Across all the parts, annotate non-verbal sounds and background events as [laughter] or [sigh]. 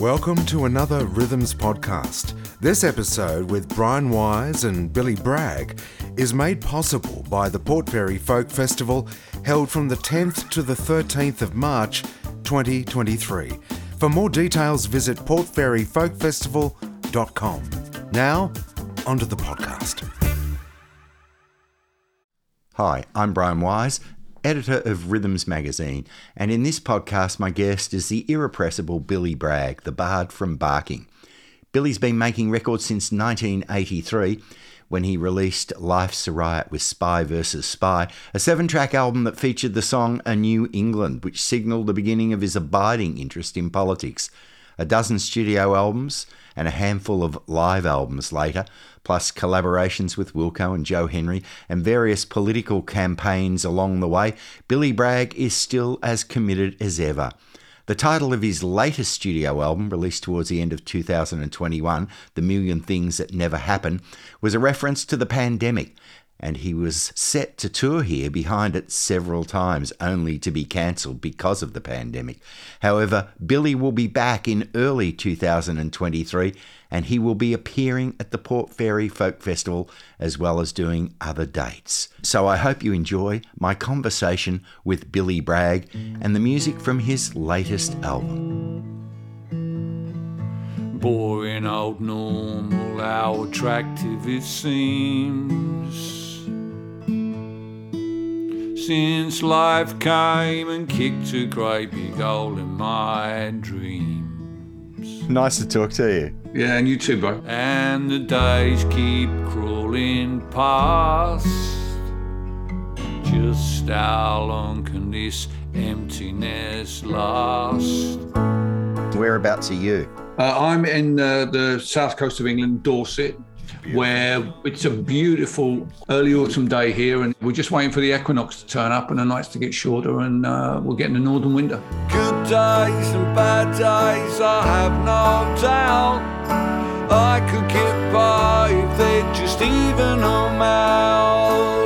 Welcome to another Rhythms podcast. This episode with Brian Wise and Billy Bragg is made possible by the Port Fairy Folk Festival held from the 10th to the 13th of March 2023. For more details, visit portfairyfolkfestival.com. Now, onto the podcast. Hi, I'm Brian Wise, editor of Rhythms magazine, and in this podcast, my guest is the irrepressible Billy Bragg, the bard from Barking. Billy's been making records since 1983 when he released Life's a Riot with Spy vs. Spy, a seven track album that featured the song A New England, which signalled the beginning of his abiding interest in politics. A dozen studio albums and a handful of live albums later, plus collaborations with Wilco and Joe Henry and various political campaigns along the way, Billy Bragg is still as committed as ever. The title of his latest studio album, released towards the end of 2021, The Million Things That Never Happen, was a reference to the pandemic and he was set to tour here behind it several times, only to be cancelled because of the pandemic. However, Billy will be back in early 2023 and he will be appearing at the Port Fairy Folk Festival as well as doing other dates. So I hope you enjoy my conversation with Billy Bragg and the music from his latest album. Boring old normal, how attractive it seems since life came and kicked a great big hole in my dreams. Nice to talk to you. Yeah, and you too, bro. And the days keep crawling past. Just how long can this emptiness last? Whereabouts are you? Uh, I'm in uh, the south coast of England, Dorset, where it's a beautiful early autumn day here, and we're just waiting for the equinox to turn up and the nights to get shorter, and uh, we're getting the northern winter. Good days and bad days, I have no doubt. I could get by if they'd just even them out.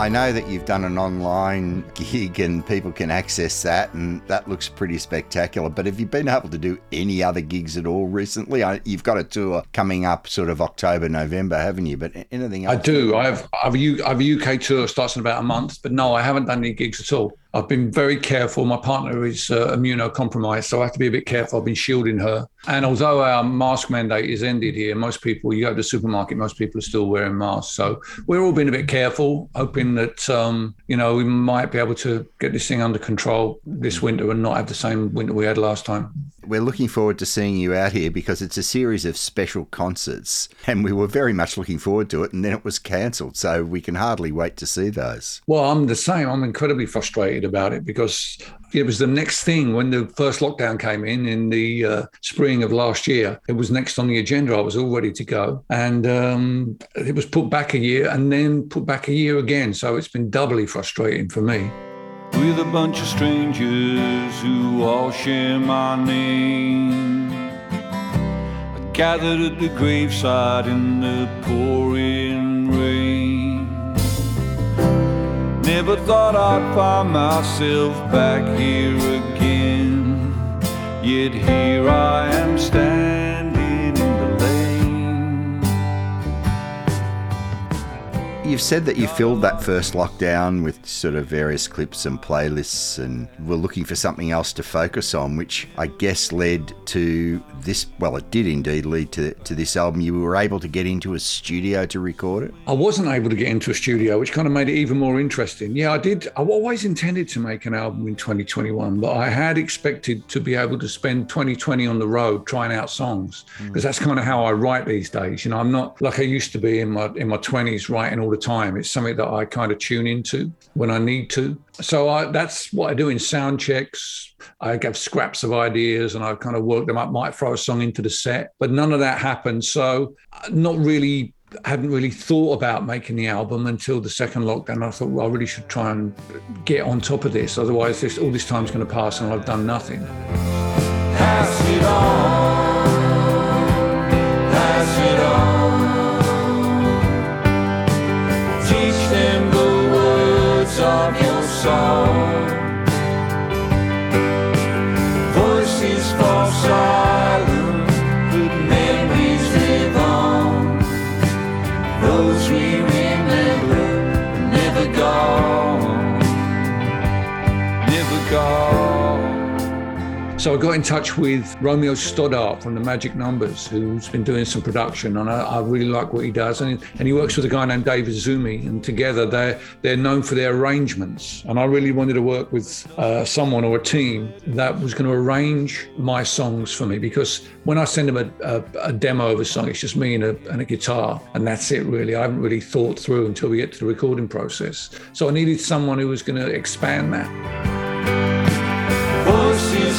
I know that you've done an online gig and people can access that, and that looks pretty spectacular. But have you been able to do any other gigs at all recently? I, you've got a tour coming up sort of October, November, haven't you? But anything else? I do. I have, I have, a, U, I have a UK tour starts in about a month, but no, I haven't done any gigs at all. I've been very careful. My partner is uh, immunocompromised, so I have to be a bit careful. I've been shielding her. And although our mask mandate is ended here, most people, you go to the supermarket, most people are still wearing masks. So we're all being a bit careful, hoping that, um, you know, we might be able to get this thing under control this winter and not have the same winter we had last time. We're looking forward to seeing you out here because it's a series of special concerts, and we were very much looking forward to it, and then it was cancelled. So we can hardly wait to see those. Well, I'm the same. I'm incredibly frustrated about it because it was the next thing when the first lockdown came in in the uh, spring of last year. It was next on the agenda. I was all ready to go, and um, it was put back a year and then put back a year again. So it's been doubly frustrating for me with a bunch of strangers who all share my name. I gathered at the graveside in the pouring Never thought I'd find myself back here again. Yet here I am standing You've said that you filled that first lockdown with sort of various clips and playlists and were looking for something else to focus on, which I guess led to this. Well, it did indeed lead to, to this album. You were able to get into a studio to record it? I wasn't able to get into a studio, which kind of made it even more interesting. Yeah, I did. I always intended to make an album in 2021, but I had expected to be able to spend 2020 on the road trying out songs because mm. that's kind of how I write these days. You know, I'm not like I used to be in my in my 20s writing all the time. It's something that I kind of tune into when I need to. So I, that's what I do in sound checks. I give scraps of ideas and I kind of work them up, might throw a song into the set, but none of that happened. So uh, not really hadn't really thought about making the album until the second lockdown. I thought, well, I really should try and get on top of this. Otherwise, this, all this time's going to pass and I've done nothing. song. Voices for song. So I got in touch with Romeo Stoddart from the Magic Numbers, who's been doing some production, and I, I really like what he does. And, and he works with a guy named Dave Izumi, and together they're they're known for their arrangements. And I really wanted to work with uh, someone or a team that was going to arrange my songs for me, because when I send them a, a, a demo of a song, it's just me and a, and a guitar, and that's it really. I haven't really thought through until we get to the recording process. So I needed someone who was going to expand that.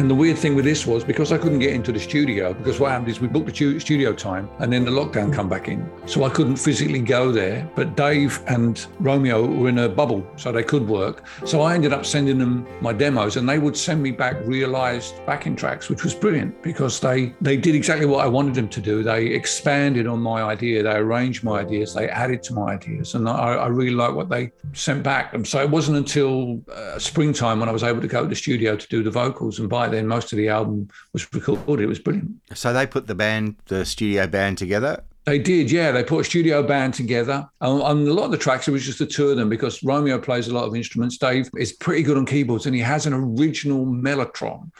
And the weird thing with this was because I couldn't get into the studio, because what happened is we booked the studio time and then the lockdown come back in. So I couldn't physically go there. But Dave and Romeo were in a bubble, so they could work. So I ended up sending them my demos and they would send me back realized backing tracks, which was brilliant because they, they did exactly what I wanted them to do. They expanded on my idea, they arranged my ideas, they added to my ideas. And I, I really like what they sent back. And so it wasn't until uh, springtime when I was able to go to the studio to do the vocals. And by then, most of the album was recorded. It was brilliant. So they put the band, the studio band together. They did, yeah. They put a studio band together. On, on a lot of the tracks, it was just the two of them because Romeo plays a lot of instruments. Dave is pretty good on keyboards, and he has an original Mellotron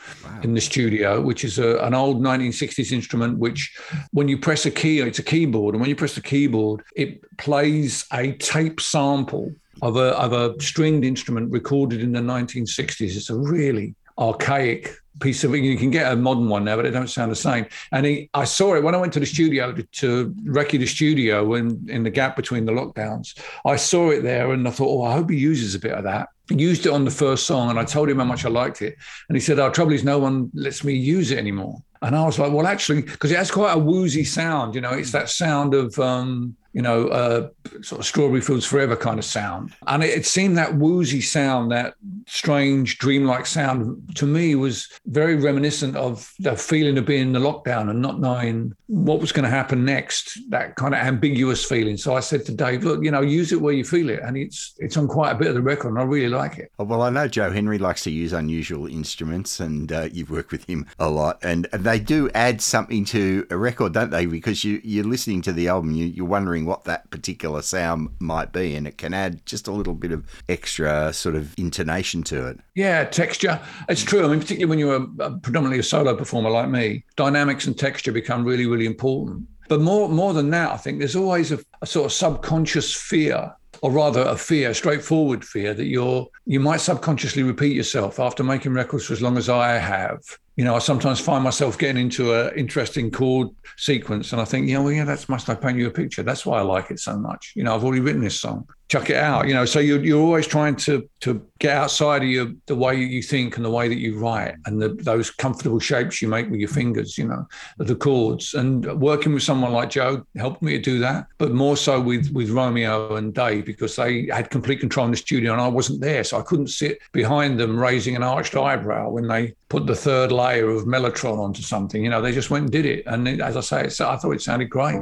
in the studio, which is a, an old 1960s instrument. Which, when you press a key, it's a keyboard, and when you press the keyboard, it plays a tape sample of a of a stringed instrument recorded in the 1960s. It's a really archaic piece of you can get a modern one now but they don't sound the same. And he, i saw it when i went to the studio to, to recce the studio when in the gap between the lockdowns. I saw it there and i thought oh i hope he uses a bit of that. Used it on the first song and i told him how much i liked it. And he said our trouble is no one lets me use it anymore. And i was like well actually because it has quite a woozy sound you know it's that sound of um you know, uh, sort of strawberry fields forever kind of sound. And it, it, seemed that woozy sound, that strange, dreamlike sound, to me was very reminiscent of the feeling of being in the lockdown and not knowing what was going to happen next. That kind of ambiguous feeling. So I said to Dave, look, you know, use it where you feel it, and it's it's on quite a bit of the record, and I really like it. Well, I know Joe Henry likes to use unusual instruments, and uh, you've worked with him a lot, and they do add something to a record, don't they? Because you you're listening to the album, you, you're wondering what that particular sound might be, and it can add just a little bit of extra sort of intonation to it. Yeah, texture. It's true. I mean, particularly when you're a, predominantly a solo performer like me, dynamics and texture become really, really important. But more, more than that, I think there's always a, a sort of subconscious fear or rather a fear, a straightforward fear that you're you might subconsciously repeat yourself after making records for as long as I have you know, I sometimes find myself getting into an interesting chord sequence, and I think, yeah, well, yeah, that's must I paint you a picture. That's why I like it so much. You know, I've already written this song. Chuck it out. You know, so you're you're always trying to to get outside of your the way you think and the way that you write and the, those comfortable shapes you make with your fingers. You know, the chords. And working with someone like Joe helped me to do that, but more so with with Romeo and Dave because they had complete control in the studio, and I wasn't there, so I couldn't sit behind them raising an arched eyebrow when they put the third layer of Mellotron onto something. You know, they just went and did it. And it, as I say, I thought it sounded great.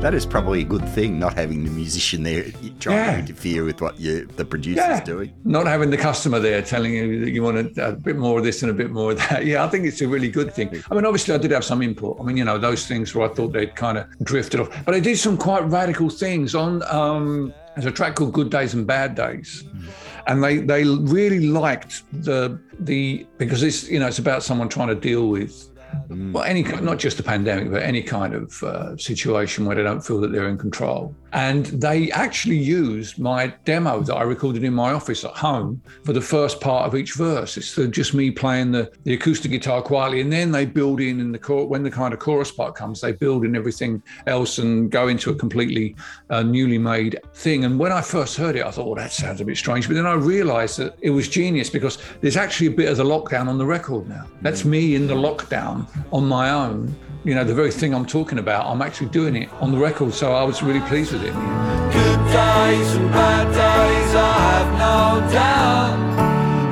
That is probably a good thing, not having the musician there trying yeah. to interfere with what you, the producer's yeah. doing. Not having the customer there telling you that you want a, a, bit more of this and a bit more of that. [laughs] Yeah, I think it's a really good thing. I mean, obviously, I did have some input. I mean, you know, those things where I thought they'd kind of drifted off. But I did some quite radical things on. Um, there's a track called Good Days and Bad Days. Mm. And they, they really liked the the because it's you know it's about someone trying to deal with. Well, any not just a pandemic, but any kind of uh, situation where they don't feel that they're in control. And they actually used my demo that I recorded in my office at home for the first part of each verse. It's just me playing the, the acoustic guitar quietly, and then they build in in the chor- when the kind of chorus part comes, they build in everything else and go into a completely uh, newly made thing. And when I first heard it, I thought, "Oh, that sounds a bit strange," but then I realised that it was genius because there's actually a bit of the lockdown on the record now. That's me in the lockdown on my own you know, the very thing I'm talking about, I'm actually doing it on the record. So I was really pleased with it. Good days and bad days, I have no doubt.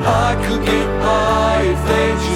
I could get by if they just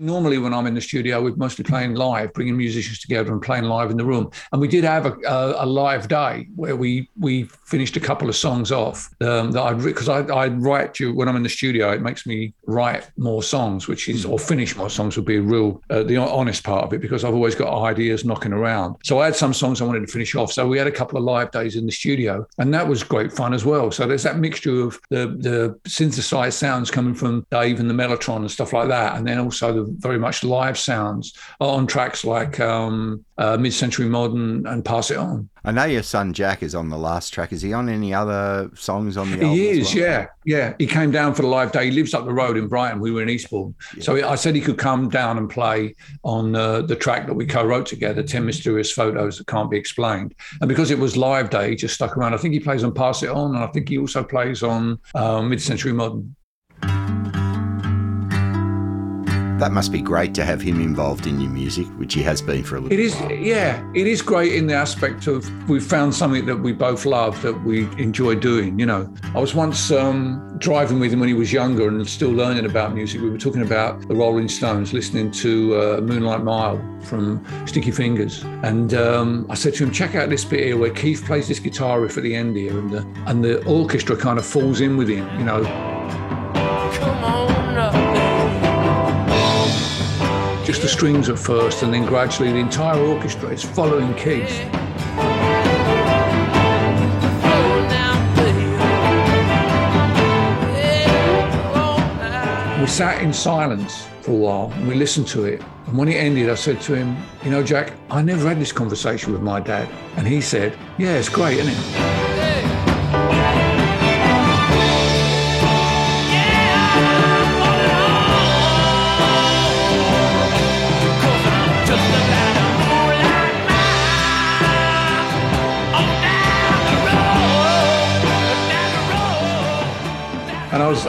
normally when I'm in the studio, we're mostly playing live, bringing musicians together and playing live in the room. And we did have a, a, a live day where we we finished a couple of songs off um, that I'd because I I write you when I'm in the studio. It makes me write more songs, which is or finish more songs would be a real uh, the honest part of it because I've always got ideas knocking around. So I had some songs I wanted to finish off. So we had a couple of live days in the studio, and that was great fun as well. So there's that mixture of the the synthesized sounds coming from Dave and the Mellotron and stuff like that, and then also the very much live sounds on tracks like um, uh, Mid Century Modern and Pass It On. I know your son Jack is on the last track. Is he on any other songs on the album? He is, well? yeah, yeah. He came down for the live day. He lives up the road in Brighton. We were in Eastbourne, Yeah. so I said he could come down and play on uh, the track that we co-wrote together, "Ten Mysterious Photos That Can't Be Explained." And because it was live day, he just stuck around. I think he plays on Pass It On, and I think he also plays on uh, Mid Century Modern. That must be great to have him involved in your music, which he has been for a little It is, while. yeah, it is great in the aspect of we've found something that we both love that we enjoy doing. You know, I was once um, driving with him when he was younger and still learning about music. We were talking about the Rolling Stones, listening to uh, Moonlight Mile from Sticky Fingers, and um, I said to him, "Check out this bit here where Keith plays this guitar riff at the end here, and the and the orchestra kind of falls in with him. You know, just the strings at first, and then gradually the entire orchestra is following Keith." We sat in silence for a while and we listened to it. And when it ended, I said to him, You know, Jack, I never had this conversation with my dad. And he said, Yeah, it's great, isn't it?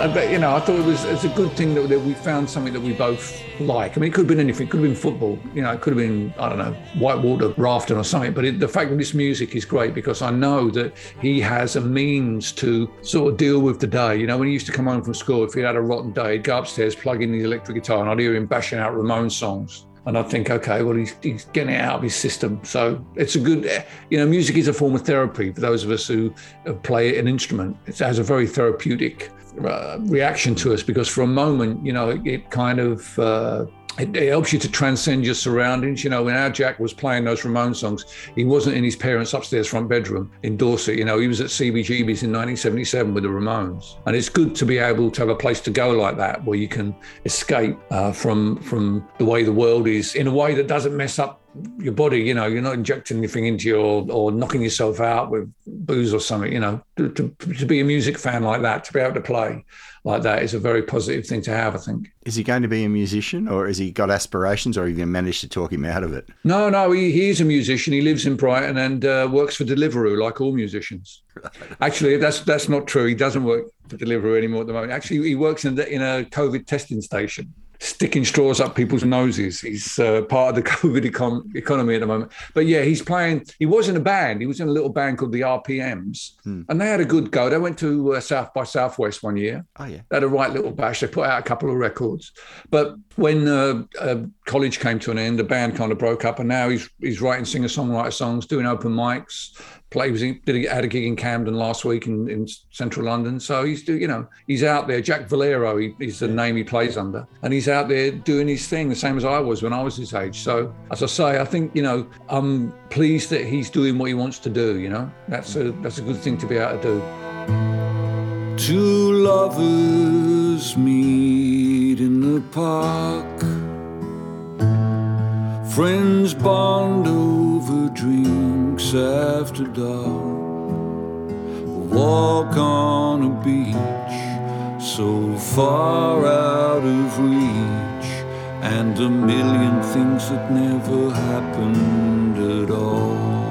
Bet- you know, I thought it was it's a good thing that, that we found something that we both like. I mean, it could have been anything. It could have been football. You know, it could have been I don't know whitewater rafting or something. But it, the fact that this music is great because I know that he has a means to sort of deal with the day. You know, when he used to come home from school, if he had a rotten day, he'd go upstairs, plug in the electric guitar, and I'd hear him bashing out Ramones songs. And I think, okay, well, he's, he's getting it out of his system. So it's a good, you know, music is a form of therapy for those of us who play an instrument. It has a very therapeutic uh, reaction to us because for a moment, you know, it, it kind of uh, it, it helps you to transcend your surroundings. You know, when our Jack was playing those Ramones songs, he wasn't in his parents' upstairs front bedroom in Dorset. You know, he was at CBGB's in 1977 with the Ramones, and it's good to be able to have a place to go like that where you can escape uh, from from the way the world is in a way that doesn't mess up your body, you know, you're not injecting anything into your or knocking yourself out with booze or something, you know. To, to, to be a music fan like that, to be able to play like that is a very positive thing to have, I think. Is he going to be a musician or has he got aspirations or have you managed to talk him out of it? No, no, he, he is a musician. He lives in Brighton and uh, works for Deliveroo, like all musicians. Actually, that's that's not true. He doesn't work for Deliveroo anymore at the moment. Actually, he works in, the, in a COVID testing station, sticking straws up people's noses. He's uh, part of the [laughs] COVID econ- economy at the moment. But yeah, he's playing. He was in a band. He was in a little band called the RPMs, and they had a good go. They went to uh, South by Southwest one year. Oh, yeah. They had a right little bash. They put out a couple of records, but when uh, uh, college came to an end, the band kind of broke up, and now he's he's writing singer songwriter songs, doing open mics. Play was in, did a, had a gig in Camden last week in, in central London, so he's do you know he's out there. Jack Valero, he, he's the name he plays under, and he's out there doing his thing, the same as I was when I was his age. So as I say, I think you know I'm pleased that he's doing what he wants to do. You know, that's a that's a good thing to be able to do. Two lovers meet in the park. Friends bond over drinks after dark. Walk on a beach so far out of reach, and a million things that never happened at all.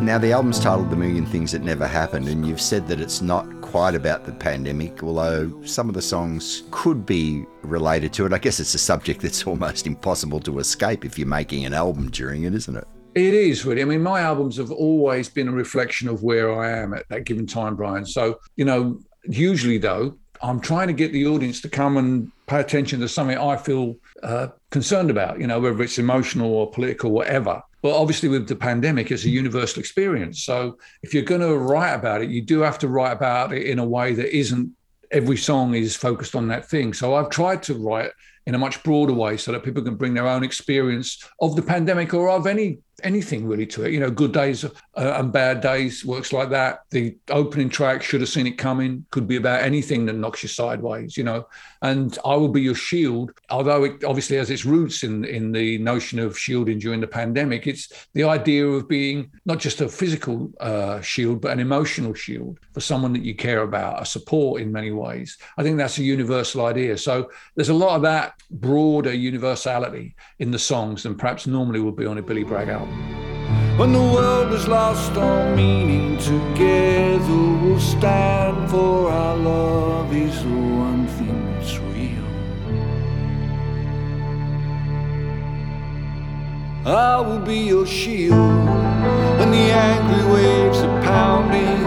Now, the album's titled The Million Things That Never Happened, and you've said that it's not quite about the pandemic, although some of the songs could be related to it. I guess it's a subject that's [laughs] almost impossible to escape if you're making an album during it, isn't it? It is really. I mean, my albums have always been a reflection of where I am at that given time, Brian. So, you know, usually though, I'm trying to get the audience to come and pay attention to something I feel uh, concerned about, you know, whether it's emotional or political, whatever. But obviously, with the pandemic, it's a universal experience. So if you're going to write about it, you do have to write about it in a way that isn't every song is focused on that thing. So I've tried to write in a much broader way so that people can bring their own experience of the pandemic or of any anything really to it. You know, good days uh, and bad days works like that. The opening track should have seen it coming. Could be about anything that knocks you sideways. You know, and I will be your shield. Although it obviously has its roots in in the notion of shielding during the pandemic, it's the idea of being not just a physical uh, shield but an emotional shield for someone that you care about, a support in many ways. I think that's a universal idea. So there's a lot of that broader universality in the songs than perhaps normally would be on a Billy Bragg album. When the world has lost all meaning, together we'll stand for our love is the one thing that's real. I will be your shield when the angry waves are pounding.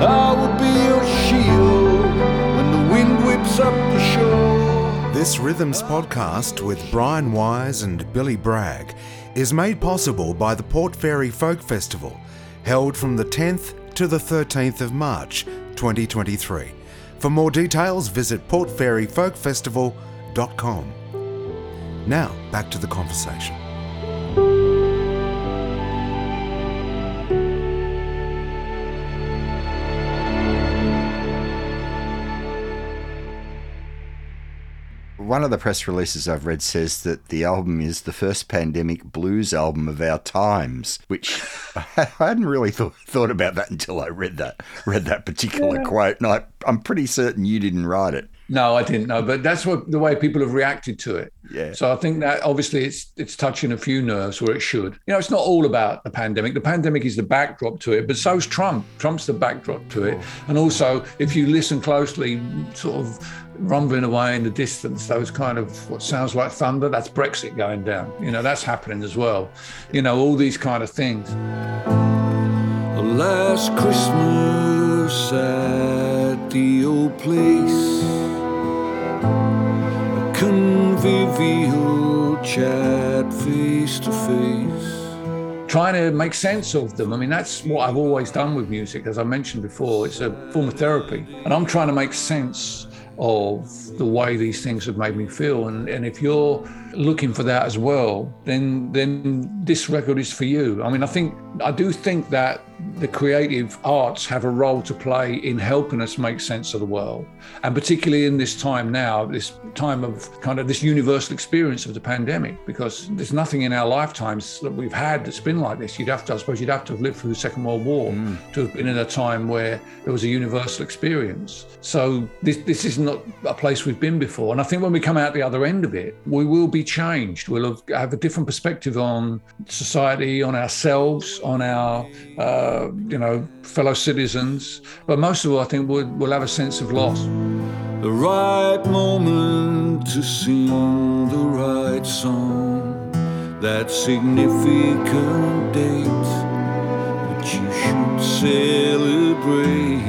I will be your shield when the wind whips up the shore. This Rhythms podcast with Brian Wise and Billy Bragg is made possible by the Port Fairy Folk Festival, held from the 10th to the 13th of March 2023. For more details, visit portfairyfolkfestival.com. Now, back to the conversation. One of the press releases I've read says that the album is the first pandemic blues album of our times, which [laughs] I hadn't really thought, thought about that until I read that read that particular quote, and I, I'm pretty certain you didn't write it. No, I didn't know, but that's what the way people have reacted to it. Yeah. So I think that obviously it's it's touching a few nerves where it should. You know, it's not all about the pandemic. The pandemic is the backdrop to it, but so's Trump. Trump's the backdrop to it. Oh. And also, if you listen closely, sort of rumbling away in the distance, those kind of what sounds like thunder, that's Brexit going down. You know, that's happening as well. You know, all these kind of things. Last Christmas at the old place, a chat face to face. trying to make sense of them. I mean, that's what I've always done with music, as I mentioned before. It's a form of therapy. And I'm trying to make sense of the way these things have made me feel. And, and if you're looking for that as well, then then this record is for you. I mean, I think I do think that the creative arts have a role to play in helping us make sense of the world. And particularly in this time now, this time of kind of this universal experience of the pandemic, because there's nothing in our lifetimes that we've had that's been like this. You'd have to, I suppose, you'd have to have lived through the Second World War mm. to have been in a time where there was a universal experience. So this, this is not a place we've been before. And I think when we come out the other end of it, we will be changed. We'll have, have a different perspective on society, on ourselves, on our, uh, you know, fellow citizens. But most of all, I think we'll, we'll have a sense of loss. The right moment to sing the right song. That significant date which you should celebrate.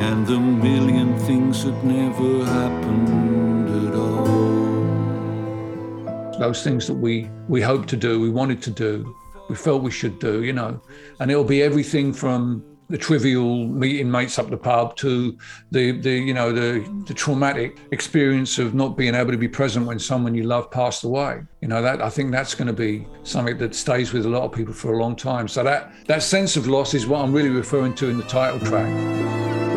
And the million things that never happened those things that we we hoped to do, we wanted to do, we felt we should do, you know. And it'll be everything from the trivial meeting mates up the pub to the the you know the the traumatic experience of not being able to be present when someone you love passed away. You know that I think that's going to be something that stays with a lot of people for a long time. So that that sense of loss is what I'm really referring to in the title track.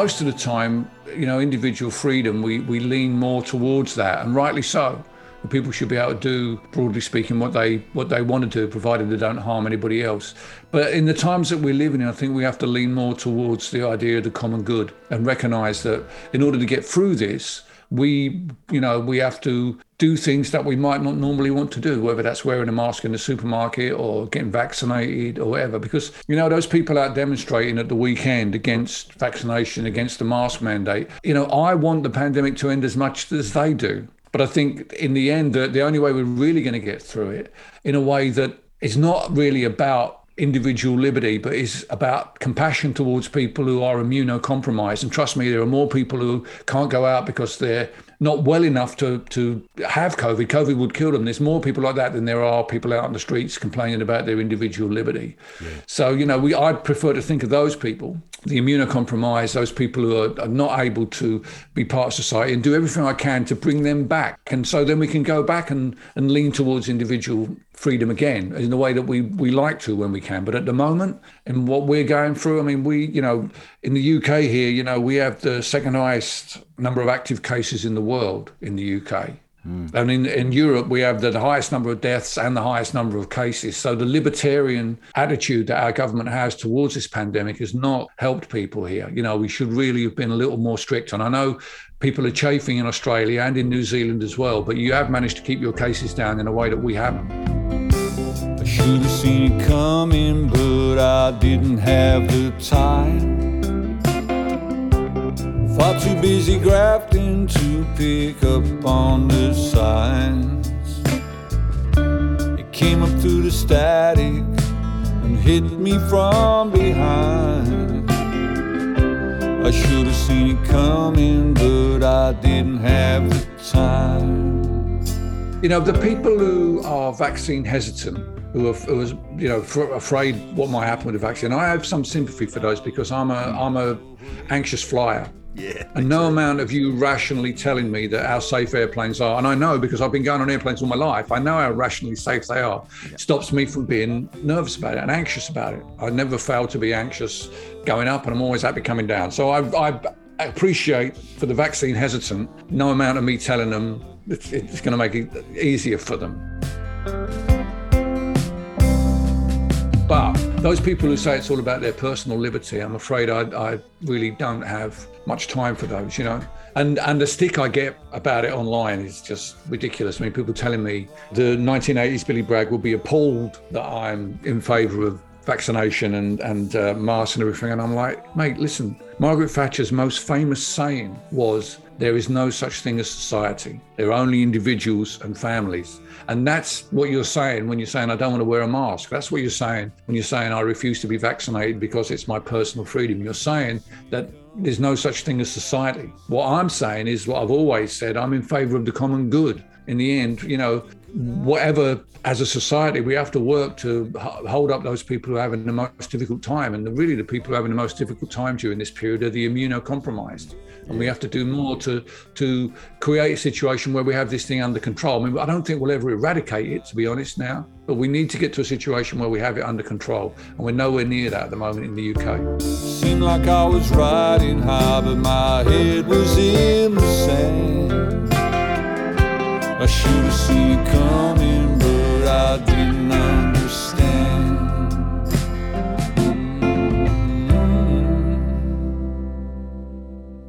Most of the time, you know, individual freedom, we, we lean more towards that, and rightly so. People should be able to do, broadly speaking, what they what they want to do, provided they don't harm anybody else. But in the times that we're living in, I think we have to lean more towards the idea of the common good and recognise that in order to get through this, we you know we have to do things that we might not normally want to do, whether that's wearing a mask in the supermarket or getting vaccinated or whatever. Because, you know, those people out demonstrating at the weekend against vaccination, against the mask mandate, you know, I want the pandemic to end as much as they do. But I think in the end, the, the only way we're really going to get through it in a way that is not really about individual liberty, but is about compassion towards people who are immunocompromised. And trust me, there are more people who can't go out because they're not well enough to to have COVID. COVID would kill them. There's more people like that than there are people out on the streets complaining about their individual liberty. So you know, we I'd prefer to think of those people, the immunocompromised, those people who are, are not able to be part of society, and do everything I can to bring them back. And so then we can go back and and lean towards individual freedom again in the way that we we like to when we can. But at the moment, in what we're going through, I mean, we you know in the UK here, you know, we have the second highest number of active cases in the world in the UK. Hmm. And in, in Europe, we have the, the highest number of deaths and the highest number of cases. So the libertarian attitude that our government has towards this pandemic has not helped people here. You know, we should really have been a little more strict. And I know people are chafing in Australia and in New Zealand as well, but you have managed to keep your cases down in a way that we haven't. Should have seen it coming, but I didn't have the time. Far too busy grafting to pick up on the signs. It came up through the static and hit me from behind. I should have seen it coming, but I didn't have the time. You know, the people who are vaccine hesitant, who are, who are you know, fr- afraid what might happen with the vaccine, I have some sympathy for those because I'm a I'm a anxious flyer. Yeah. And no amount of you rationally telling me that how safe airplanes are, and I know because I've been going on airplanes all my life, I know how rationally safe they are, stops me from being nervous about it and anxious about it. I never fail to be anxious going up, and I'm always happy coming down. So I, I appreciate for the vaccine hesitant, no amount of me telling them it's, it's going to make it easier for them. But those people who say it's all about their personal liberty, I'm afraid I, I really don't have much time for those, you know. And and the stick I get about it online is just ridiculous. I mean, people telling me the 1980s Billy Bragg will be appalled that I'm in favour of vaccination and and uh, masks and everything, and I'm like, mate, listen. Margaret Thatcher's most famous saying was, "There is no such thing as society. There are only individuals and families." And that's what you're saying when you're saying, I don't want to wear a mask. That's what you're saying when you're saying, I refuse to be vaccinated because it's my personal freedom. You're saying that there's no such thing as society. What I'm saying is what I've always said I'm in favor of the common good. In the end, you know, whatever, as a society, we have to work to hold up those people who are having the most difficult time. And the, really, the people who are having the most difficult time during this period are the immunocompromised. And we have to do more to to create a situation where we have this thing under control. I mean, I don't think we'll ever eradicate it, to be honest, now. But we need to get to a situation where we have it under control. And we're nowhere near that at the moment in the UK. Seemed like I was riding high, but my head was in the sand. I should have seen it coming,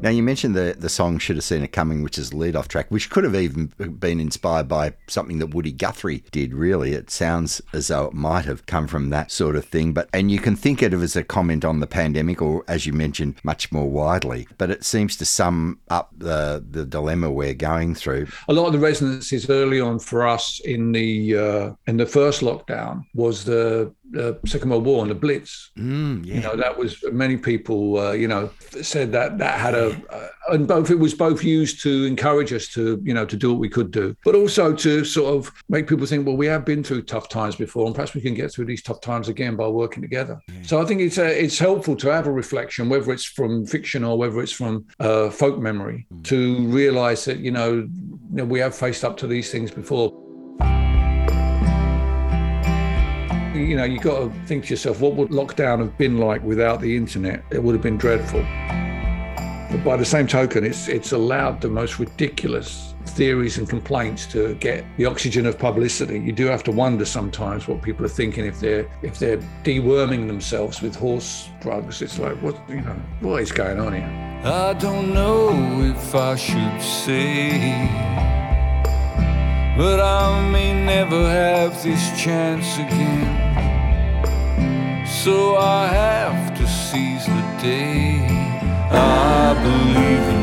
Now you mentioned the the song "Should Have Seen It Coming," which is the lead off track, which could have even been inspired by something that Woody Guthrie did. Really, it sounds as though it might have come from that sort of thing. But and you can think of it as a comment on the pandemic, or as you mentioned, much more widely. But it seems to sum up the the dilemma we're going through. a lot of the resonances early on for us in the uh, in the first lockdown was the uh, Second World War and the Blitz. Mm, yeah. You know, that was many people. Uh, you know, said that that had a, uh, and both it was both used to encourage us to you know to do what we could do, but also to sort of make people think, well, we have been through tough times before, and perhaps we can get through these tough times again by working together. So I think it's a, it's helpful to have a reflection, whether it's from fiction or whether it's from uh, folk memory, to realise that you know, you know we have faced up to these things before. You know, you've got to think to yourself, what would lockdown have been like without the internet? It would have been dreadful. But by the same token, it's it's allowed the most ridiculous theories and complaints to get the oxygen of publicity. You do have to wonder sometimes what people are thinking if they're if they're deworming themselves with horse drugs. It's like what you know, what is going on here? I don't know if I should say but I may never have this chance again. So I have to seize the day. I believe in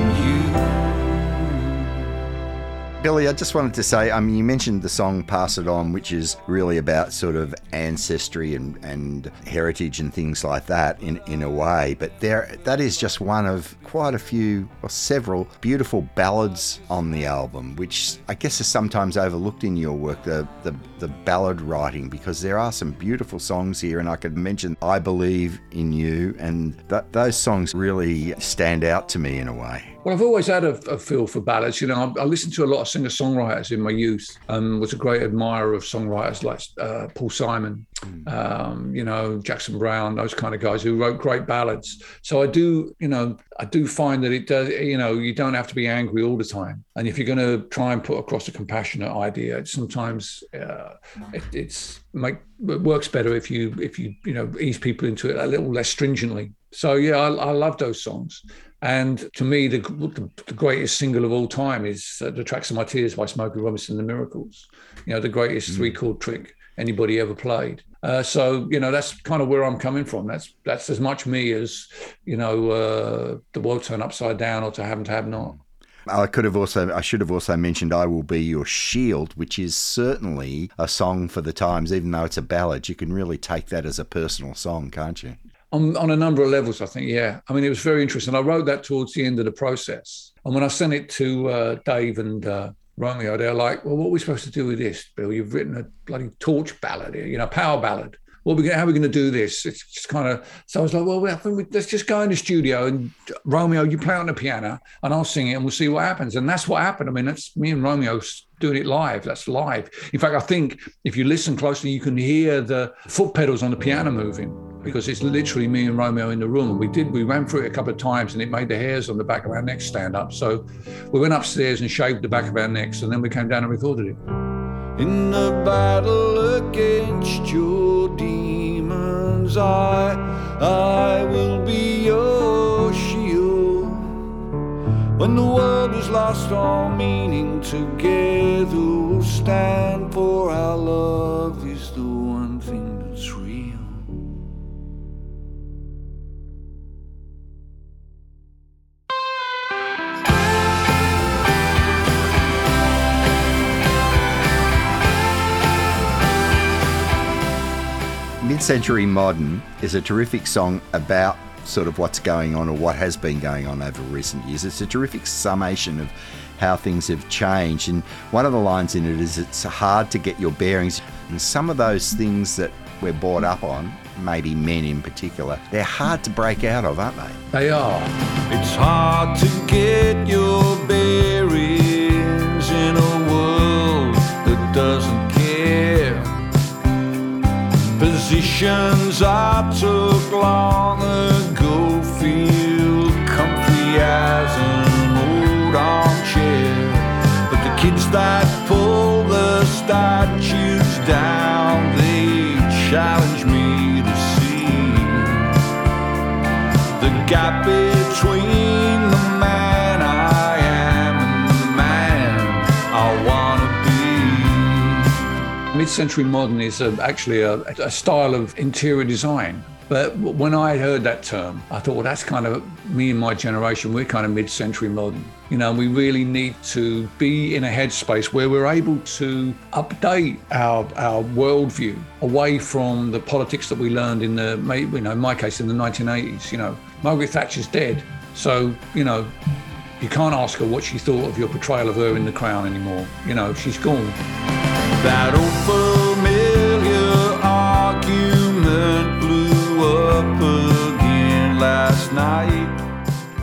Billy, I just wanted to say, I mean, you mentioned the song Pass It On, which is really about sort of ancestry and, and heritage and things like that in, in a way. But there, that is just one of quite a few or several beautiful ballads on the album, which I guess is sometimes overlooked in your work, the, the, the ballad writing, because there are some beautiful songs here. And I could mention I Believe in You, and th- those songs really stand out to me in a way. Well, I've always had a, a feel for ballads. You know, I, I listened to a lot of singer songwriters in my youth. Um, was a great admirer of songwriters like uh, Paul Simon, um, you know, Jackson Browne, those kind of guys who wrote great ballads. So I do, you know, I do find that it does. You know, you don't have to be angry all the time. And if you're going to try and put across a compassionate idea, sometimes uh, it, it's make it works better if you if you you know ease people into it a little less stringently. So yeah, I, I love those songs. And to me, the, the, the greatest single of all time is uh, "The Tracks of My Tears" by Smokey Robinson, and the Miracles. You know, the greatest three chord trick anybody ever played. Uh, so you know, that's kind of where I'm coming from. That's that's as much me as you know, uh, the world turned upside down or to have and to have not. I could have also, I should have also mentioned I Will Be Your Shield, which is certainly a song for the times, even though it's a ballad. You can really take that as a personal song, can't you? On, on a number of levels, I think, yeah. I mean, it was very interesting. I wrote that towards the end of the process. And when I sent it to uh, Dave and uh, Romeo, they're like, well, what are we supposed to do with this, Bill? You've written a bloody torch ballad here, you know, power ballad. What we gonna, how are we going to do this? It's just kind of, so I was like, well, let's just go in the studio and Romeo, you play on the piano and I'll sing it and we'll see what happens. And that's what happened. I mean, that's me and Romeo doing it live. That's live. In fact, I think if you listen closely, you can hear the foot pedals on the piano moving because it's literally me and Romeo in the room. We did, we ran through it a couple of times and it made the hairs on the back of our necks stand up. So we went upstairs and shaved the back of our necks and then we came down and recorded it. In the battle against your demons, I, I will be your shield. When the world has lost all meaning, together we'll stand for our love is the Century Modern is a terrific song about sort of what's going on or what has been going on over recent years. It's a terrific summation of how things have changed. And one of the lines in it is it's hard to get your bearings. And some of those things that we're brought up on, maybe men in particular, they're hard to break out of, aren't they? They are. It's hard to get your bearings in a world that doesn't I took long ago feel comfy as an old armchair. But the kids that pull the statues down, they challenge me to see the gap between wanna be. Mid-century modern is a, actually a, a style of interior design. But when I heard that term, I thought, well, that's kind of me and my generation. We're kind of mid-century modern. You know, we really need to be in a headspace where we're able to update our our worldview away from the politics that we learned in the, you know, in my case, in the 1980s. You know, Margaret Thatcher's dead, so you know, you can't ask her what she thought of your portrayal of her in The Crown anymore. You know, she's gone. That old familiar argument blew up again last night.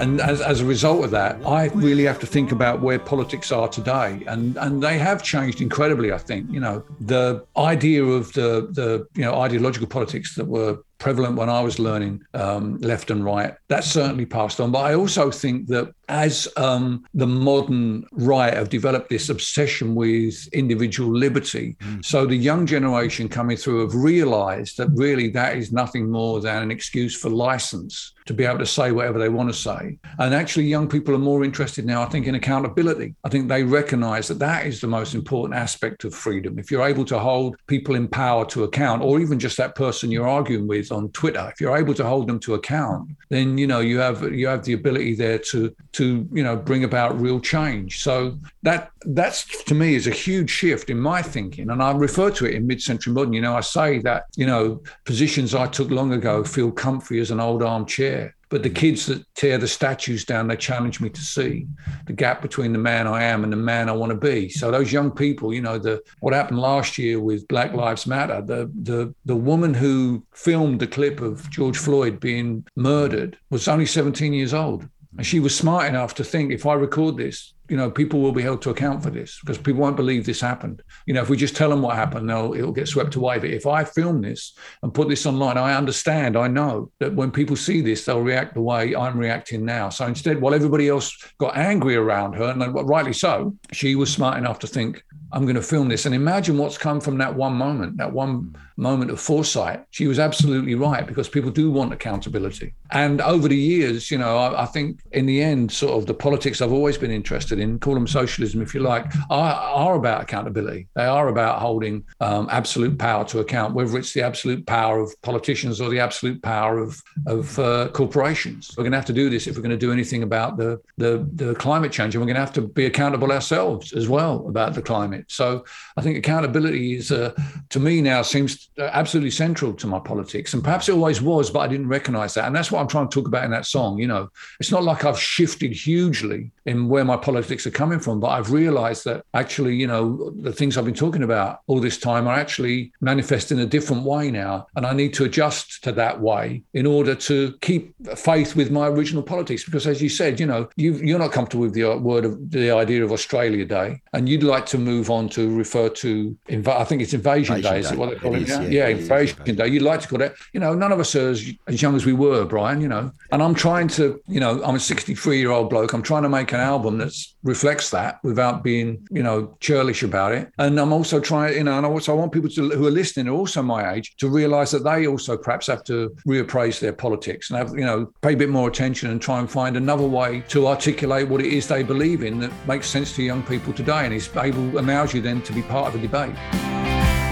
And as, as a result of that, I really have to think about where politics are today. And and they have changed incredibly, I think. You know, the idea of the the you know ideological politics that were prevalent when I was learning um, left and right. That's certainly passed on. But I also think that as um, the modern right have developed this obsession with individual liberty, so the young generation coming through have realized that really that is nothing more than an excuse for license to be able to say whatever they want to say. And actually, young people are more interested now, I think, in accountability. I think they recognize that that is the most important aspect of freedom. If you're able to hold people in power to account, or even just that person you're arguing with on Twitter, if you're able to hold them to account, then you know you have you have the ability there to to you know bring about real change. So that that's to me is a huge shift in my thinking, and I refer to it in mid-century modern. You know, I say that you know positions I took long ago feel comfy as an old armchair. But the mm-hmm. kids that tear the statues down, they challenge me to see the gap between the man I am and the man I want to be. So those young people, you know, the what happened last year with Black Lives Matter, the the the woman who filmed the clip of George Floyd being murdered was only 17 years old. And she was smart enough to think if I record this, you know, people will be held to account for this because people won't believe this happened. You know, if we just tell them what happened, they'll it'll get swept away. But if I film this and put this online, I understand, I know that when people see this, they'll react the way I'm reacting now. So instead, while everybody else got angry around her, and rightly so, she was smart enough to think, I'm going to film this. And imagine what's come from that one moment, that one moment of foresight. She was absolutely right because people do want accountability. And over the years, you know, I, I think in the end, sort of the politics I've always been interested in, call them socialism if you like, are, are about accountability. They are about holding um, absolute power to account, whether it's the absolute power of politicians or the absolute power of, of uh, corporations. We're going to have to do this if we're going to do anything about the, the, the climate change. And we're going to have to be accountable ourselves as well about the climate. So I think accountability is, uh, to me now, seems Uh, absolutely central to my politics. And perhaps it always was, but I didn't recognize that. And that's what I'm trying to talk about in that song. You know, it's not like I've shifted hugely in where my politics are coming from, but I've realized that actually, you know, the things I've been talking about all this time are actually manifest in a different way now. And I need to adjust to that way in order to keep faith with my original politics. Because as you said, you know, you, you're not comfortable with the uh, word of the idea of Australia Day, and you'd like to move on to refer to, inv- I think it's Invasion, Invasion Day, is Day. it what they call It it? Is, yeah, yeah, it is Invasion Invasion. Day. You'd like to call it, you know, none of us are as, as young as we were, Brian, you know. And I'm trying to, you know, I'm a 63 year old bloke. I'm trying to make an album that reflects that without being, you know, churlish about it. And I'm also trying, you know, and I also want people to, who are listening, are also my age, to realize that they also perhaps have to reappraise their politics and have, you know, pay a bit more attention and try and find another way to articulate what it is they believe in that makes sense to young people today and is able, allows you then to be part of the debate.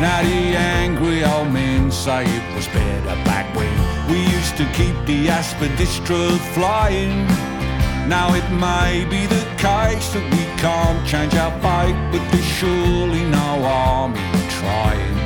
Now the angry old men say it was better back when we used to keep the aspidistra flying. Now it may be the case that we can't change our fate, but there's surely no harm in trying.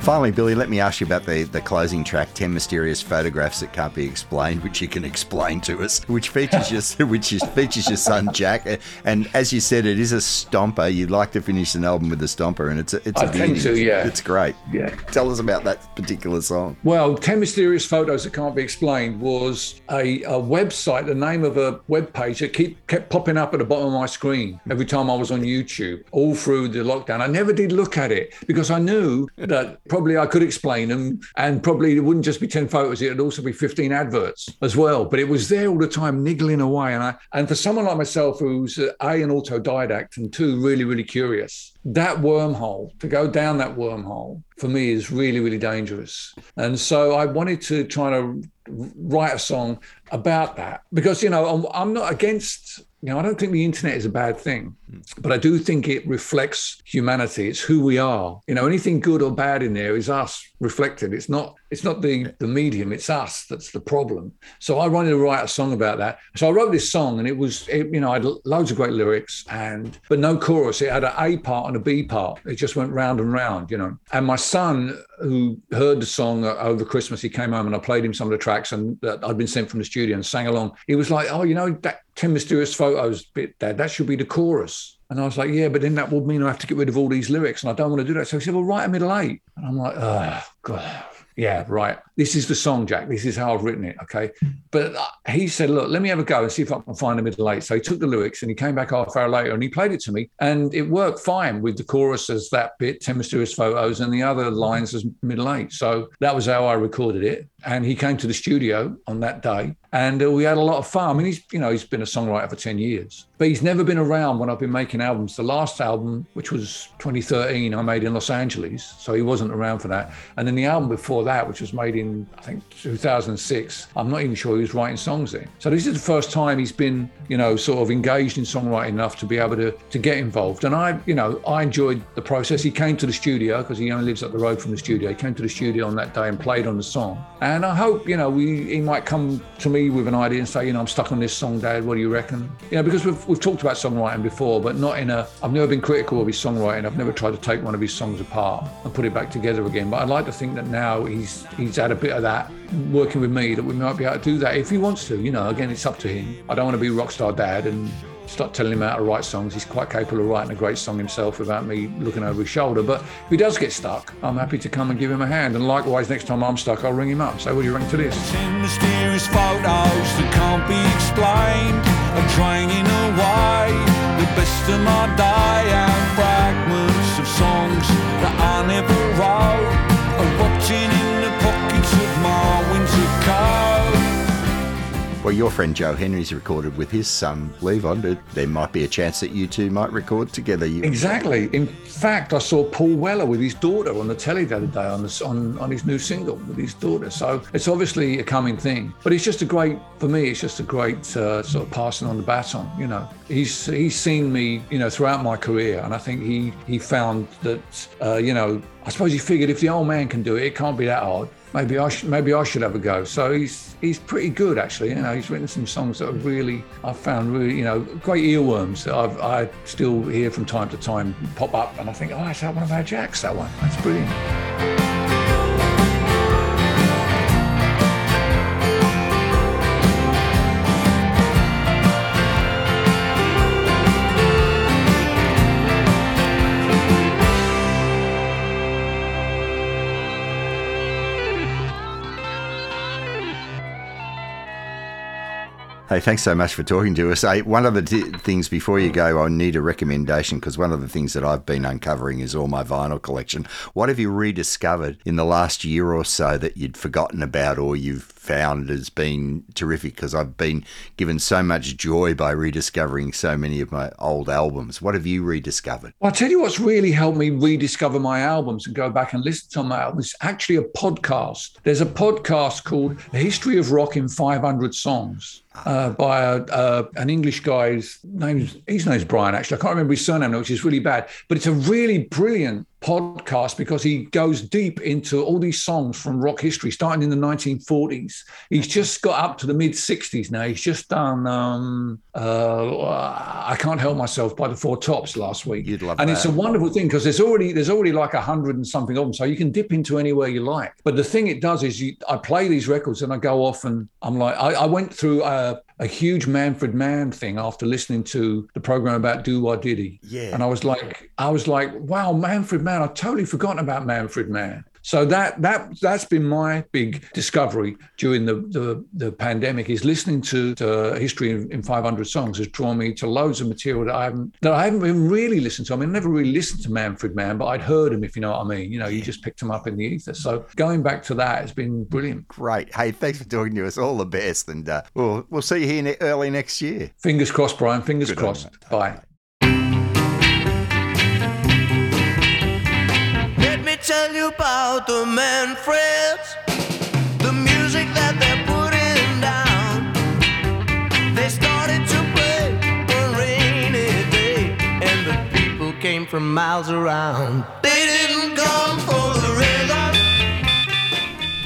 Finally, Billy, let me ask you about the, the closing track, 10 Mysterious Photographs That Can't Be Explained, which you can explain to us, which features your, [laughs] which is, features your son, Jack. And as you said, it is a stomper. You'd like to finish an album with a stomper, and it's a, it's a I think beauty. so, yeah. It's great. Yeah. Tell us about that particular song. Well, 10 Mysterious Photos That Can't Be Explained was a, a website, the name of a web page that keep, kept popping up at the bottom of my screen every time I was on YouTube, all through the lockdown. I never did look at it because I knew that probably I could explain them and probably it wouldn't just be 10 photos, it would also be 15 adverts as well. But it was there all the time, niggling away. And I and for someone like myself who's A, an autodidact, and two, really, really curious, that wormhole, to go down that wormhole, for me is really, really dangerous. And so I wanted to try to write a song about that because, you know, I'm, I'm not against, you know, I don't think the internet is a bad thing, but I do think it reflects humanity. It's who we are. You know, anything good or bad in there is us reflected. It's not, it's not the, the medium, it's us that's the problem. So I wanted to write a song about that. So I wrote this song and it was, it, you know, I had loads of great lyrics and, but no chorus. It had an A part and a B part. It just went round and round, you know. And my son, who heard the song uh, over Christmas, he came home and I played him some of the tracks and that I'd been sent from the studio and sang along. He was like, oh, you know, that 10 mysterious photos bit, Dad, that should be the chorus. And I was like, yeah, but then that would mean I have to get rid of all these lyrics and I don't want to do that. So he said, well, write a middle eight. And I'm like, oh, God. yeah, right. This is the song, Jack. This is how I've written it. Okay. But uh, he said, look, let me have a go and see if I can find a middle eight. So he took the lyrics and he came back half an hour later and he played it to me. And it worked fine with the chorus as that bit, 10 mysterious photos, and the other lines as middle eight. So that was how I recorded it. And he came to the studio on that day and uh, we had a lot of fun. I mean, he's, you know, he's been a songwriter for 10 years, but he's never been around when I've been making albums. The last album, which was 2013, I made in Los Angeles. So he wasn't around for that. And then the album before that, which was made in, I think, 2006, I'm not even sure he was writing songs then. So this is the first time he's been, you know, sort of engaged in songwriting enough to be able to, to get involved. And I, you know, I enjoyed the process. He came to the studio because he only lives up the road from the studio. He came to the studio on that day and played on the song. I hope, you know, we, he might come to me with an idea and say, you know, I'm stuck on this song, Dad. What do you reckon? You know, because we've, we've talked about songwriting before, but not in a, I've never been critical of his songwriting. I've never tried to take one of his songs apart and put it back together again. But I'd like to think that now he's, he's had a bit of that working with me that we might be able to do that if he wants to. You know, again, it's up to him. I don't want to be rock star dad and start telling him how to write songs. He's quite capable of writing a great song himself without me looking over his shoulder. But if he does get stuck, I'm happy to come and give him a hand. And likewise, next time I'm stuck, I'll ring him up. Say, what do you ring to this? Ten mysterious photos that can't be explained are draining away the best of my day and fragments of songs that I never wrote are rotting Well, your friend Joe Henry's recorded with his son Levon. There- might be a chance that you two might record together. You, Exactly. In fact, I saw Paul Weller with his daughter on the telly the other day on, on on his new single with his daughter. So it's obviously a coming thing. But it's just a great for me. It's just a great uh, sort of passing on the baton. You know, he's he's seen me you know throughout my career, and I think he he found that uh, you know I suppose he figured if the old man can do it, it can't be that hard. Maybe I should maybe I should have a go. So he's he's pretty good actually. You know, he's written some songs that are really I've found really you know great earworms that I've, I still hear from time to time pop up, and I think, oh, that's that one of our jacks. That one, that's brilliant. Hey, thanks so much for talking to us. Hey, one of the t- things before you go, I need a recommendation because one of the things that I've been uncovering is all my vinyl collection. What have you rediscovered in the last year or so that you'd forgotten about or you've found has been terrific? Because I've been given so much joy by rediscovering so many of my old albums. What have you rediscovered? Well, I'll tell you what's really helped me rediscover my albums and go back and listen to my albums. Actually a podcast. There's a podcast called The History of Rock in 500 Songs. Uh, by a, uh, an English guy's name. His name's Brian. Actually, I can't remember his surname, which is really bad. But it's a really brilliant podcast because he goes deep into all these songs from rock history, starting in the 1940s. He's just got up to the mid 60s now. He's just done um, uh, I Can't Help Myself by the Four Tops last week. You'd love and that. it's a wonderful thing because there's already there's already like a hundred and something of them, so you can dip into anywhere you like. But the thing it does is you, I play these records and I go off and I'm like I, I went through a, a huge Manfred Mann thing after listening to the program about Do Wah Diddy. Yeah. And I was like, I was like, wow, Manfred Mann. I'd totally forgotten about Manfred Mann. So that that that's been my big discovery during the the, the pandemic is listening to, to history in, in 500 songs has drawn me to loads of material that I haven't that I haven't even really listened to. I mean, I never really listened to Manfred Mann, but I'd heard him if you know what I mean. You know, you just picked him up in the ether. So going back to that has been brilliant. Great. Hey, thanks for talking to us. All the best. And uh, we'll, we'll see you here early next year. Fingers crossed, Brian. Fingers Good crossed. Bye. Tell you about the the music that they're putting down. They started to play rainy day, and the people came from miles around. They didn't come for the rhythm.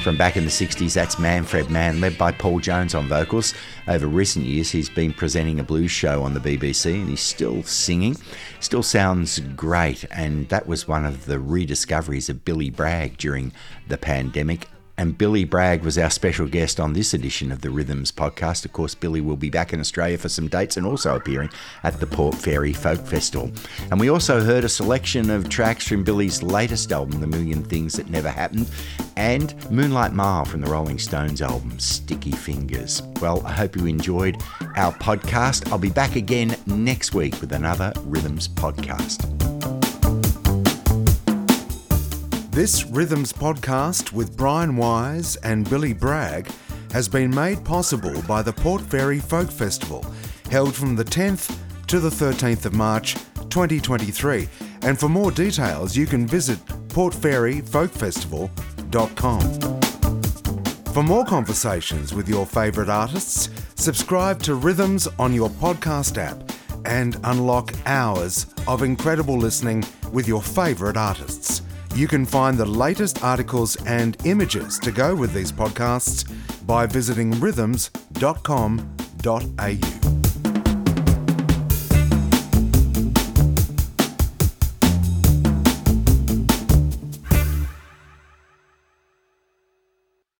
From back in the 60s, that's Manfred Mann, led by Paul Jones on vocals. Over recent years, he's been presenting a blues show on the BBC and he's still singing. Still sounds great, and that was one of the rediscoveries of Billy Bragg during the pandemic. And Billy Bragg was our special guest on this edition of the Rhythms podcast. Of course, Billy will be back in Australia for some dates and also appearing at the Port Fairy Folk Festival. And we also heard a selection of tracks from Billy's latest album, The Million Things That Never Happened, and Moonlight Mile from the Rolling Stones album, Sticky Fingers. Well, I hope you enjoyed our podcast. I'll be back again next week with another Rhythms podcast. This Rhythms podcast with Brian Wise and Billy Bragg has been made possible by the Port Fairy Folk Festival, held from the 10th to the 13th of March 2023. And for more details, you can visit portfairyfolkfestival.com. For more conversations with your favourite artists, subscribe to Rhythms on your podcast app and unlock hours of incredible listening with your favourite artists. You can find the latest articles and images to go with these podcasts by visiting rhythms.com.au.